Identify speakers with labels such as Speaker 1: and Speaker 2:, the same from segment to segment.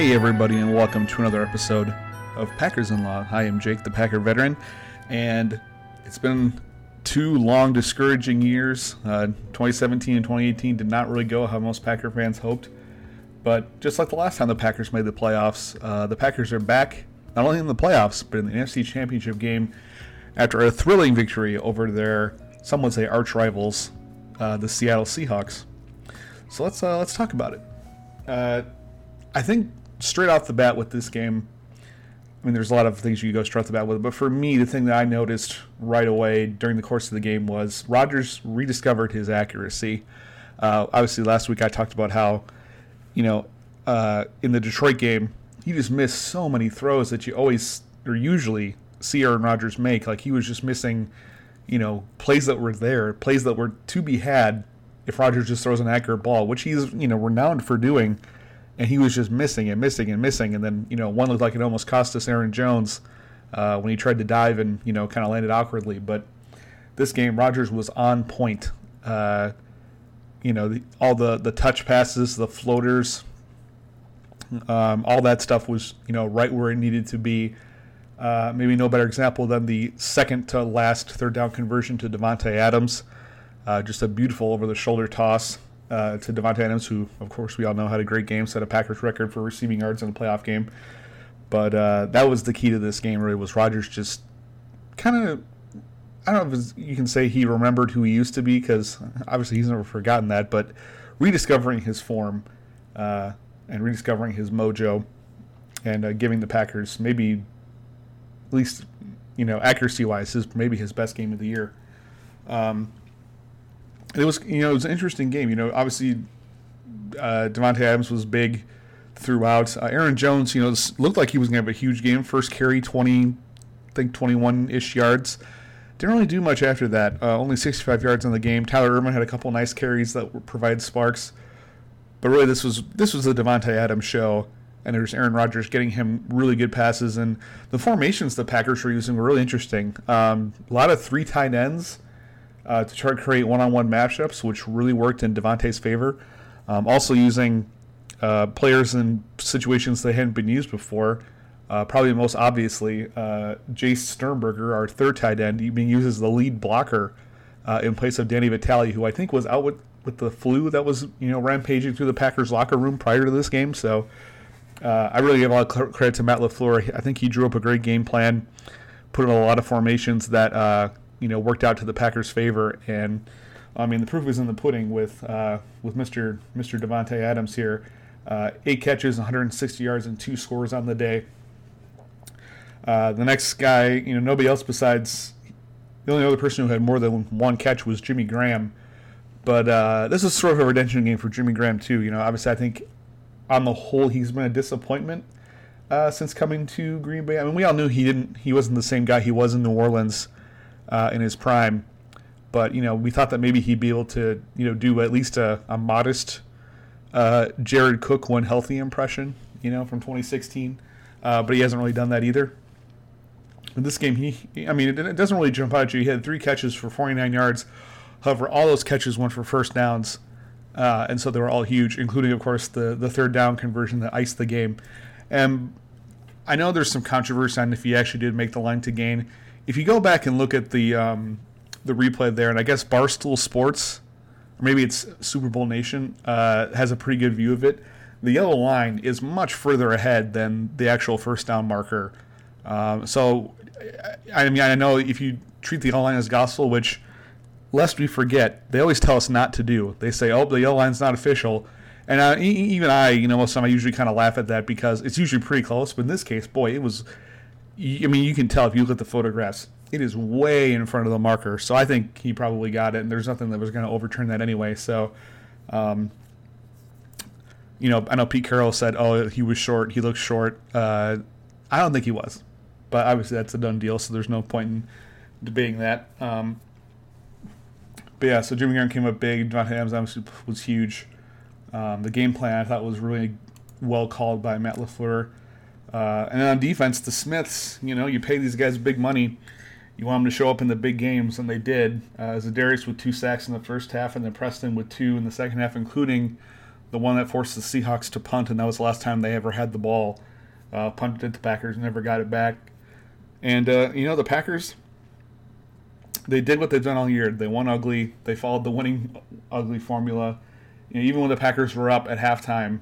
Speaker 1: Hey, everybody, and welcome to another episode of Packers in Law. I am Jake, the Packer veteran, and it's been two long, discouraging years. Uh, 2017 and 2018 did not really go how most Packer fans hoped. But just like the last time the Packers made the playoffs, uh, the Packers are back not only in the playoffs, but in the NFC Championship game after a thrilling victory over their, some would say, arch rivals, uh, the Seattle Seahawks. So let's uh, let's talk about it. Uh, I think straight off the bat with this game, I mean, there's a lot of things you can go straight off the bat with, but for me, the thing that I noticed right away during the course of the game was Rodgers rediscovered his accuracy. Uh, obviously, last week I talked about how, you know, uh, in the Detroit game, he just missed so many throws that you always or usually see Aaron Rodgers make. Like he was just missing, you know, plays that were there, plays that were to be had if Rodgers just throws an accurate ball, which he's you know renowned for doing and he was just missing and missing and missing. And then you know one looked like it almost cost us Aaron Jones uh, when he tried to dive and you know kind of landed awkwardly. But this game, Rodgers was on point. Uh, you know the, all the the touch passes, the floaters, um, all that stuff was you know right where it needed to be. Uh, maybe no better example than the second to last third down conversion to Davante Adams. Uh, just a beautiful over the shoulder toss uh, to Davante Adams, who, of course, we all know had a great game, set a Packers record for receiving yards in a playoff game. But uh, that was the key to this game, really, was Rodgers just kind of, I don't know if you can say he remembered who he used to be, because obviously he's never forgotten that, but rediscovering his form uh, and rediscovering his mojo and uh, giving the Packers maybe, at least, you know, accuracy wise, his maybe his best game of the year. Um, it was you know it was an interesting game. You know, obviously uh, Davante Adams was big throughout. Uh, Aaron Jones, you know, looked like he was going to have a huge game. First carry, twenty, I think twenty-one ish yards. Didn't really do much after that. Uh, only sixty-five yards in the game. Tyler Ervin had a couple nice carries that provided sparks. But really, this was this was the Davante Adams show, and there's Aaron Rodgers getting him really good passes, and the formations the Packers were using were really interesting. Um, a lot of three tight ends uh, to try to create one-on-one matchups, which really worked in Davante's favor. Um, also using uh, players in situations they hadn't been used before. Uh, probably most obviously, uh, Jace Sternberger, our third tight end, being used as the lead blocker uh, in place of Danny Vitale, who I think was out with, with the flu that was you know rampaging through the Packers locker room prior to this game. So uh, I really give a lot of credit to Matt LaFleur. I think he drew up a great game plan, put in a lot of formations that you know worked out to the Packers' favor. And I mean, the proof is in the pudding with uh, with Mr. Mr. Davante Adams here. Uh, eight catches, 160 yards, and two scores on the day. Uh, the next guy, you know, nobody else besides the only other person who had more than one catch was Jimmy Graham. But uh, this is sort of a redemption game for Jimmy Graham too. You know, obviously, I think on the whole he's been a disappointment uh, since coming to Green Bay. I mean, we all knew he didn't, he wasn't the same guy he was in New Orleans uh, in his prime. But you know, we thought that maybe he'd be able to you know do at least a, a modest uh, Jared Cook when healthy impression, you know, from 2016. Uh, but he hasn't really done that either. In this game, he, I mean, it, it, doesn't really jump out at you. He had three catches for 49 yards. However, all those catches went for first downs, uh, and so they were all huge, including, of course, the the third down conversion that iced the game. And I know there's some controversy on if he actually did make the line to gain if you go back and look at the um, the replay there, and I guess Barstool Sports, or maybe it's Super Bowl Nation, uh, has a pretty good view of it. The yellow line is much further ahead than the actual first down marker. Um, so, I mean, I know if you treat the yellow line as gospel, which, lest we forget, they always tell us not to do. They say, "Oh, the yellow line's not official," and even I, you know, most time I usually kind of laugh at that because it's usually pretty close. But in this case, boy, it was I mean, you can tell if you look at the photographs, it is way in front of the marker. So I think he probably got it, and there's nothing that was going to overturn that anyway. So, um, you know, I know Pete Carroll said, "Oh, he was short. He looked short." Uh, I don't think he was, but obviously that's a done deal. So there's no point in debating that. Um, but yeah, so Jimmy Graham came up big. Davante Adams was huge. Um, the game plan I thought was really well called by Matt LaFleur. Uh, and then on defense, the Smiths, you know, you pay these guys big money. You want them to show up in the big games, and they did. Uh, Za'Darius with two sacks in the first half, and then Preston with two in the second half, including the one that forced the Seahawks to punt, and that was the last time they ever had the ball. Uh, punted it to Packers, never got it back. And uh, you know the Packers, they did what they've done all year. They won ugly. They followed the winning ugly formula. You know, even when the Packers were up at halftime,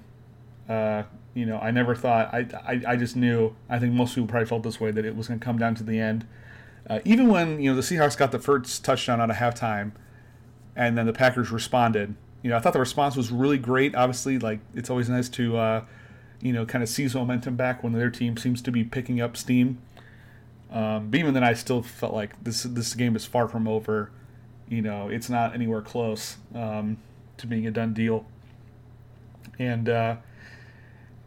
Speaker 1: uh, you know, I never thought. I, I I just knew. I think most people probably felt this way that it was going to come down to the end. Uh, even when you know the Seahawks got the first touchdown out of halftime, and then the Packers responded. You know, I thought the response was really great. Obviously, like it's always nice to, uh, you know, kind of seize momentum back when their team seems to be picking up steam. Um, but even then, I still felt like this this game is far from over. You know, it's not anywhere close um, to being a done deal. And, uh,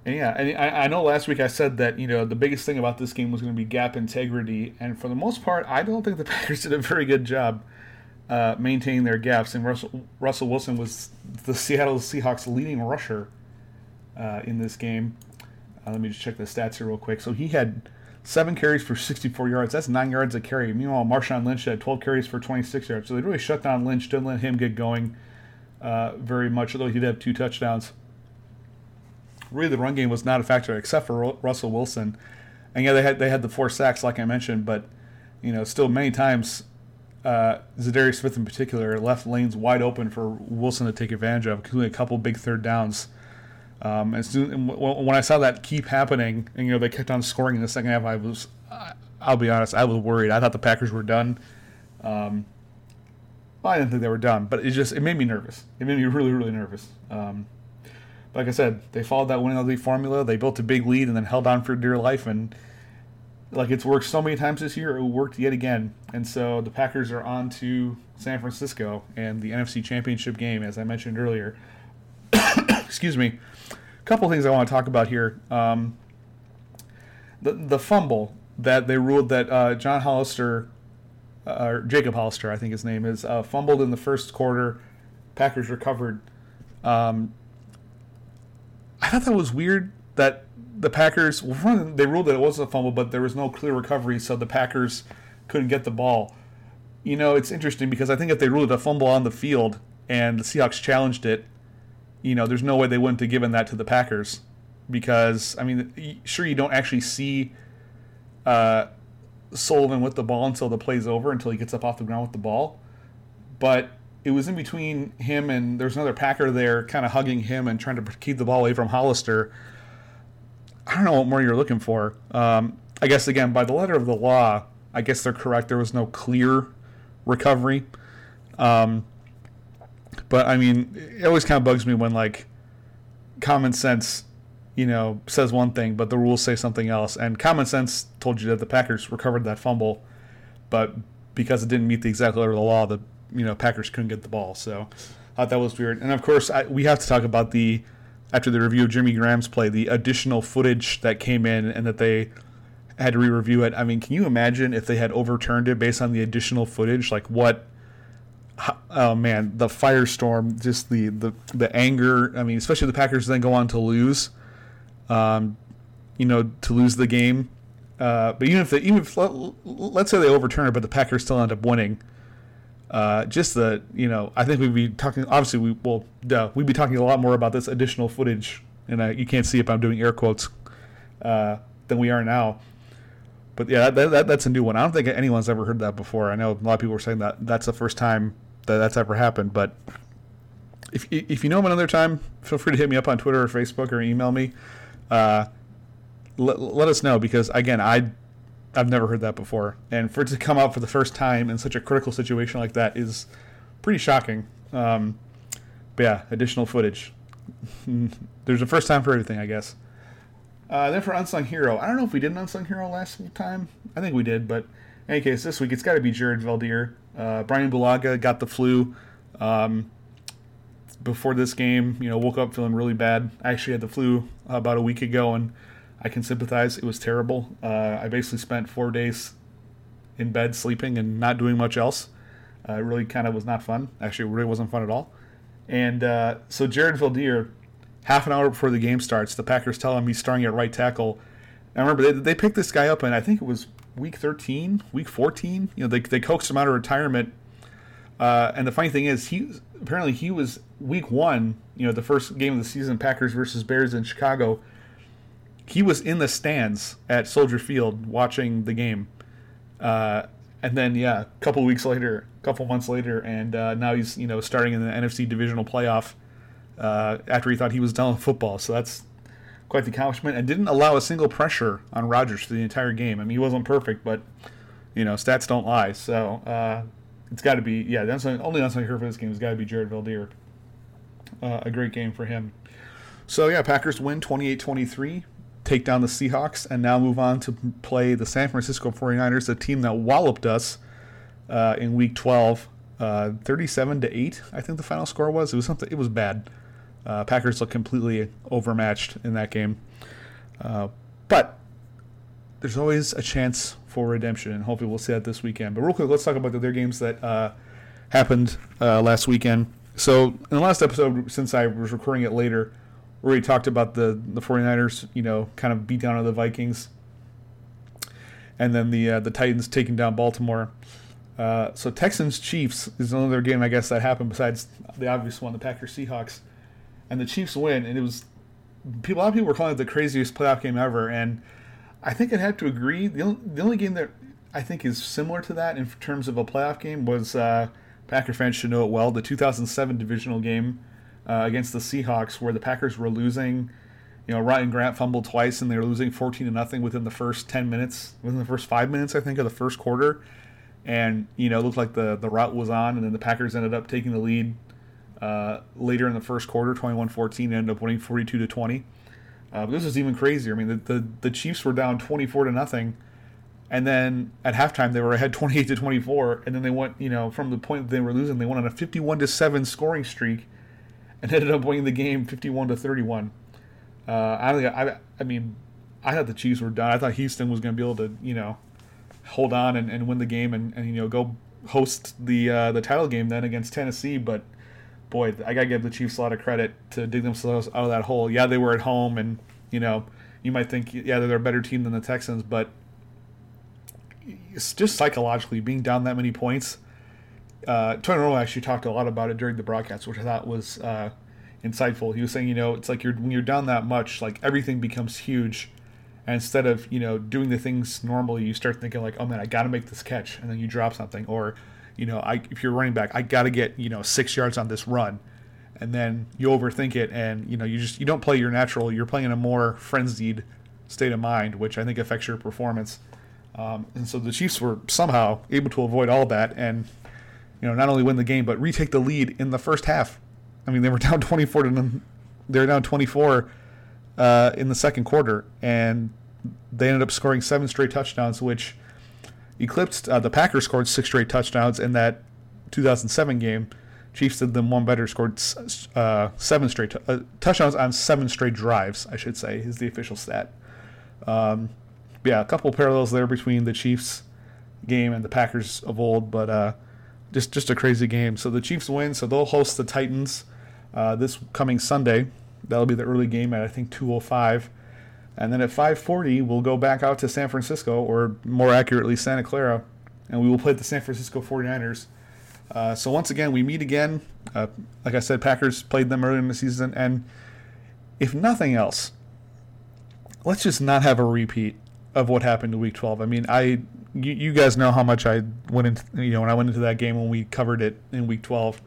Speaker 1: and yeah, and I, I know last week I said that you know the biggest thing about this game was going to be gap integrity, and for the most part, I don't think the Packers did a very good job uh, maintaining their gaps. And Russell, Russell Wilson was the Seattle Seahawks' leading rusher uh, in this game. Uh, let me just check the stats here real quick. So he had seven carries for 64 yards. That's nine yards a carry. Meanwhile, Marshawn Lynch had 12 carries for 26 yards. So they really shut down Lynch, didn't let him get going uh, very much, although he did have two touchdowns. Really, the run game was not a factor except for Russell Wilson. And yeah, they had they had the four sacks, like I mentioned, but you know, still many times uh, Za'Darius Smith in particular left lanes wide open for Wilson to take advantage of, including a couple big third downs. Um, and, soon, when I saw that keep happening, and you know they kept on scoring in the second half, I was, I'll be honest, I was worried. I thought the Packers were done. Um, well, I didn't think they were done, but it just it made me nervous. It made me really really nervous. Um, like I said, they followed that winning ugly formula. They built a big lead and then held on for dear life, and like it's worked so many times this year, it worked yet again. And so the Packers are on to San Francisco and the NFC Championship game, as I mentioned earlier. Excuse me. A couple things I want to talk about here. Um, the the fumble that they ruled that uh, John Hollister, uh, or Jacob Hollister, I think his name is, uh, fumbled in the first quarter. Packers recovered. Um, thought that was weird that the Packers, they ruled that it wasn't a fumble, but there was no clear recovery, so the Packers couldn't get the ball. You know, it's interesting because I think if they ruled it a fumble on the field and the Seahawks challenged it, you know, there's no way they wouldn't have given that to the Packers because I mean, sure you don't actually see uh, Sullivan with the ball until the play's over, until he gets up off the ground with the ball, but it was in between him and there's another Packer there, kind of hugging him and trying to keep the ball away from Hollister. I don't know what more you're looking for. Um, I guess again, by the letter of the law, I guess they're correct. There was no clear recovery. Um, but I mean, it always kind of bugs me when like common sense, you know, says one thing, but the rules say something else. And common sense told you that the Packers recovered that fumble, but because it didn't meet the exact letter of the law, the you know Packers couldn't get the ball. So I thought that was weird. And of course, I, we have to talk about the after the review of Jimmy Graham's play, the additional footage that came in and that they had to re-review it. I mean, can you imagine if they had overturned it based on the additional footage? Like what? Oh man, the firestorm, just the the the anger. I mean, especially the Packers then go on to lose. Um, you know, to lose the game. Uh, but even if they, even if let's say they overturn it, but the Packers still end up winning. Uh, just the you know I think we'd be talking obviously we will we'd be talking a lot more about this additional footage and I, you can't see if I'm doing air quotes uh, than we are now. But yeah that, that, that's a new one. I don't think anyone's ever heard that before. I know a lot of people are saying that that's the first time that that's ever happened but if, if you know of another time feel free to hit me up on Twitter or Facebook or email me. Uh, let, let us know because again I I've never heard that before, and for it to come out for the first time in such a critical situation like that is pretty shocking. Um, but yeah, additional footage. There's a first time for everything, I guess. Uh, then for unsung hero, I don't know if we did an unsung hero last time. I think we did, but in any case, this week it's got to be Jared Veldheer. Uh, Bryan Bulaga got the flu um, before this game. You know, woke up feeling really bad. I actually had the flu about a week ago, and I can sympathize. It was terrible. Uh, I basically spent four days in bed sleeping and not doing much else. Uh, it really kind of was not fun. Actually, it really wasn't fun at all. And uh, so Jared Veldheer, half an hour before the game starts, the Packers tell him he's starting at right tackle. I remember they, they picked this guy up, and I think it was week 13, week 14. You know, they, they coaxed him out of retirement. Uh, and the funny thing is, he apparently he was week one, you know, the first game of the season, Packers versus Bears in Chicago. He was in the stands at Soldier Field watching the game. Uh, and then, yeah, a couple weeks later, a couple months later, and uh, now he's, you know, starting in the NFC divisional playoff uh, after he thought he was done with football. So that's quite the accomplishment and didn't allow a single pressure on Rodgers for the entire game. I mean, he wasn't perfect, but, you know, stats don't lie. So, uh, it's got to be yeah. That's the only answer I heard for this game has got to be Jared Veldheer. Uh, a great game for him. So yeah, Packers win 28-23, take down the Seahawks, and now move on to play the San Francisco 49ers, a team that walloped us uh, in Week 12, uh, 37 to eight. I think the final score was. It was something. It was bad. Uh, Packers looked completely overmatched in that game, uh, but there's always a chance for redemption, and hopefully we'll see that this weekend. But real quick, let's talk about the other games that uh, happened uh, last weekend. So in the last episode, since I was recording it later, we already talked about the the 49ers, you know, kind of beat down on the Vikings, and then the uh, the Titans taking down Baltimore. Uh, so Texans Chiefs is another game I guess that happened besides the obvious one, the Packers Seahawks, and the Chiefs win, and it was people. A lot of people were calling it the craziest playoff game ever, and I think I'd have to agree. The only, the only game that I think is similar to that in terms of a playoff game was uh, Packer fans should know it well the 2007 divisional game uh, against the Seahawks where the Packers were losing. You know, Ryan Grant fumbled twice and they were losing 14 to nothing within the first 10 minutes, within the first five minutes, I think, of the first quarter. And, you know, it looked like the, the rout was on, and then the Packers ended up taking the lead uh, later in the first quarter, 21 14, ended up winning 42 to 20. Uh, this is even crazier. I mean, the, the, the Chiefs were down 24 to nothing, and then at halftime they were ahead 28 to 24, and then they went, you know, from the point they were losing, they went on a 51 to seven scoring streak, and ended up winning the game 51 to 31. Uh, I, I, I mean, I thought the Chiefs were done. I thought Houston was going to be able to, you know, hold on and, and win the game and, and you know go host the uh, the title game then against Tennessee, but boy, I gotta give the Chiefs a lot of credit to dig themselves out of that hole. Yeah, they were at home, and you know, you might think, yeah, they're a better team than the Texans, but it's just psychologically being down that many points. Uh, Tony Romo actually talked a lot about it during the broadcast, which I thought was uh, insightful. He was saying, you know, it's like you're when you're down that much, like everything becomes huge. And instead of you know doing the things normally, you start thinking like, oh man, I got to make this catch, and then you drop something, or you know, I, if you're running back, I got to get you know six yards on this run, and then you overthink it, and you know you just you don't play your natural. You're playing in a more frenzied state of mind, which I think affects your performance. Um, and so the Chiefs were somehow able to avoid all that, and you know not only win the game but retake the lead in the first half. I mean, they were down 24 to them they were down 24 uh, in the second quarter, and they ended up scoring seven straight touchdowns, which eclipsed uh, the Packers scored six straight touchdowns in that 2007 game. Chiefs did them one better, scored uh, seven straight uh, touchdowns on seven straight drives. I should say is the official stat. Um, yeah, a couple parallels there between the Chiefs game and the Packers of old, but uh, just just a crazy game. So the Chiefs win, so they'll host the Titans uh, this coming Sunday. That'll be the early game at I think 2:05. And then at 5:40, we'll go back out to San Francisco, or more accurately, Santa Clara, and we will play the San Francisco 49ers. Uh, so once again, we meet again. Uh, like I said, Packers played them earlier in the season, and if nothing else, let's just not have a repeat of what happened to Week 12. I mean, I you, you guys know how much I went into you know when I went into that game when we covered it in Week 12.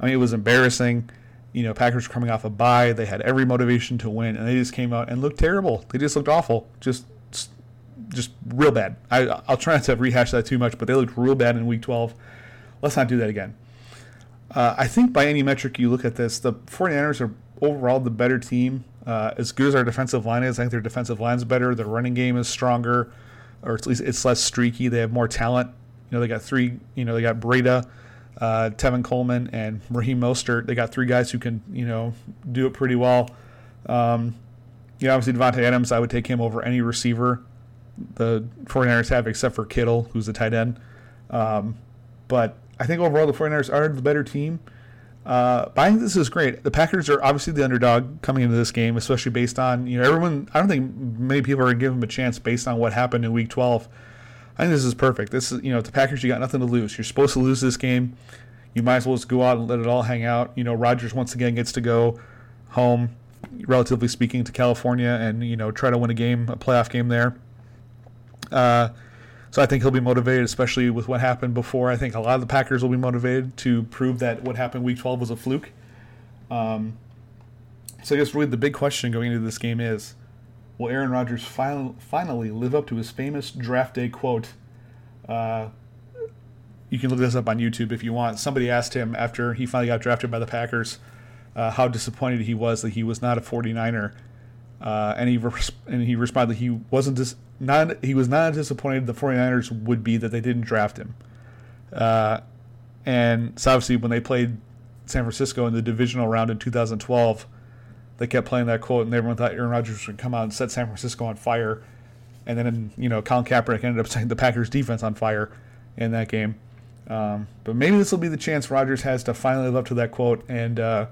Speaker 1: I mean, it was embarrassing you know, Packers coming off a bye. They had every motivation to win, and they just came out and looked terrible. They just looked awful. Just, just real bad. I, I'll try not to rehash that too much, but they looked real bad in Week 12. Let's not do that again. Uh, I think by any metric you look at this, the 49ers are overall the better team. Uh, as good as our defensive line is, I think their defensive line is better. Their running game is stronger, or at least it's less streaky. They have more talent. You know, they got three. You know, they got Breida uh, Tevin Coleman and Raheem Mostert. They got three guys who can, you know, do it pretty well. Um, you know, obviously Davante Adams, I would take him over any receiver the 49ers have except for Kittle, who's the tight end. Um, but I think overall the 49ers are the better team. Uh, but I think this is great. The Packers are obviously the underdog coming into this game, especially based on, you know, everyone, I don't think many people are give them a chance based on what happened in week 12. I think this is perfect. This is, you know, the Packers, you got nothing to lose. You're supposed to lose this game. you might as well just go out and let it all hang out. You know, Rodgers once again gets to go home, relatively speaking, to California and you know try to win a game, a playoff game there. Uh, so I think he'll be motivated, especially with what happened before. I think a lot of the Packers will be motivated to prove that what happened Week 12 was a fluke. Um, so I guess really the big question going into this game is, will Aaron Rodgers final, finally live up to his famous draft day quote? Uh, you can look this up on YouTube if you want. Somebody asked him after he finally got drafted by the Packers uh, how disappointed he was that he was not a 49er. Uh, and he res- and he responded that he wasn't dis- not he was not disappointed the 49ers would be that they didn't draft him. Uh, and so obviously when they played San Francisco in the divisional round in 2012, they kept playing that quote, and everyone thought Aaron Rodgers would come out and set San Francisco on fire. And then you know Colin Kaepernick ended up setting the Packers defense on fire in that game. Um, but maybe this will be the chance Rodgers has to finally live up to that quote and uh,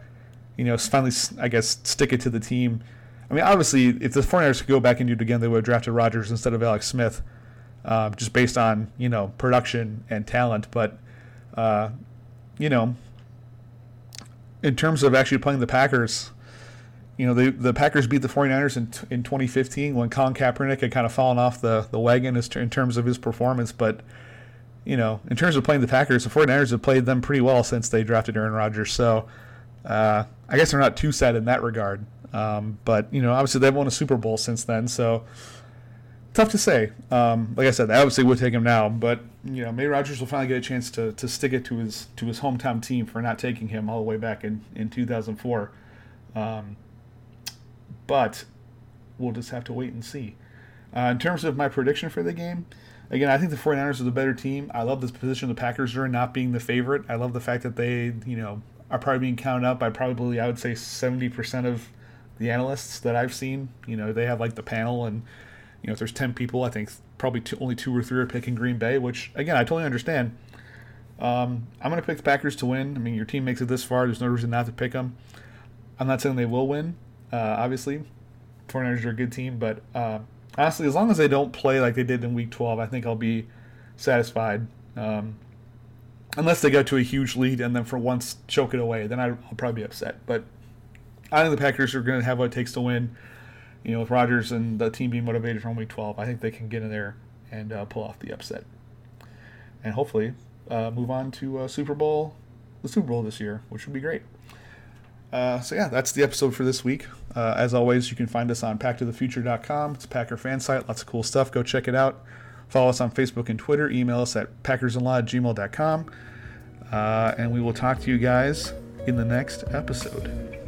Speaker 1: you know finally I guess stick it to the team I mean, obviously, if the 49ers could go back and do it again, they would have drafted Rodgers instead of Alex Smith, uh, just based on you know production and talent. But uh, you know, in terms of actually playing the Packers, you know, the the Packers beat the 49ers in, in 2015 when Colin Kaepernick had kind of fallen off the, the wagon in terms of his performance. But, you know, in terms of playing the Packers, the 49ers have played them pretty well since they drafted Aaron Rodgers. So uh, I guess they're not too sad in that regard. Um, but you know, obviously they've won a Super Bowl since then, so tough to say. Um, like I said, I obviously would take him now, but you know, maybe Rodgers will finally get a chance to, to stick it to his to his hometown team for not taking him all the way back in in 2004. Um, but we'll just have to wait and see. Uh, in terms of my prediction for the game, again, I think the 49ers are the better team. I love this position the Packers are in, not being the favorite. I love the fact that they, you know, are probably being counted up by probably, I would say, 70% of the analysts that I've seen. You know, they have like the panel, and you know, if there's ten people, I think probably two, only two or three are picking Green Bay. Which again, I totally understand. Um, I'm going to pick the Packers to win. I mean, your team makes it this far. There's no reason not to pick them. I'm not saying they will win. Uh, obviously, 49ers are a good team, but uh, honestly, as long as they don't play like they did in Week 12, I think I'll be satisfied. Um, unless they go to a huge lead and then for once choke it away, then I'll probably be upset. But I think the Packers are going to have what it takes to win. You know, with Rodgers and the team being motivated from Week 12, I think they can get in there and uh, pull off the upset, and hopefully uh, move on to uh, Super Bowl, the Super Bowl this year, which would be great. Uh, so yeah, that's the episode for this week. Uh, as always, you can find us on PackToTheFuture.com. It's a Packer fan site, lots of cool stuff. Go check it out. Follow us on Facebook and Twitter. Email us at packersinlaw at gmail.com. Uh, and we will talk to you guys in the next episode.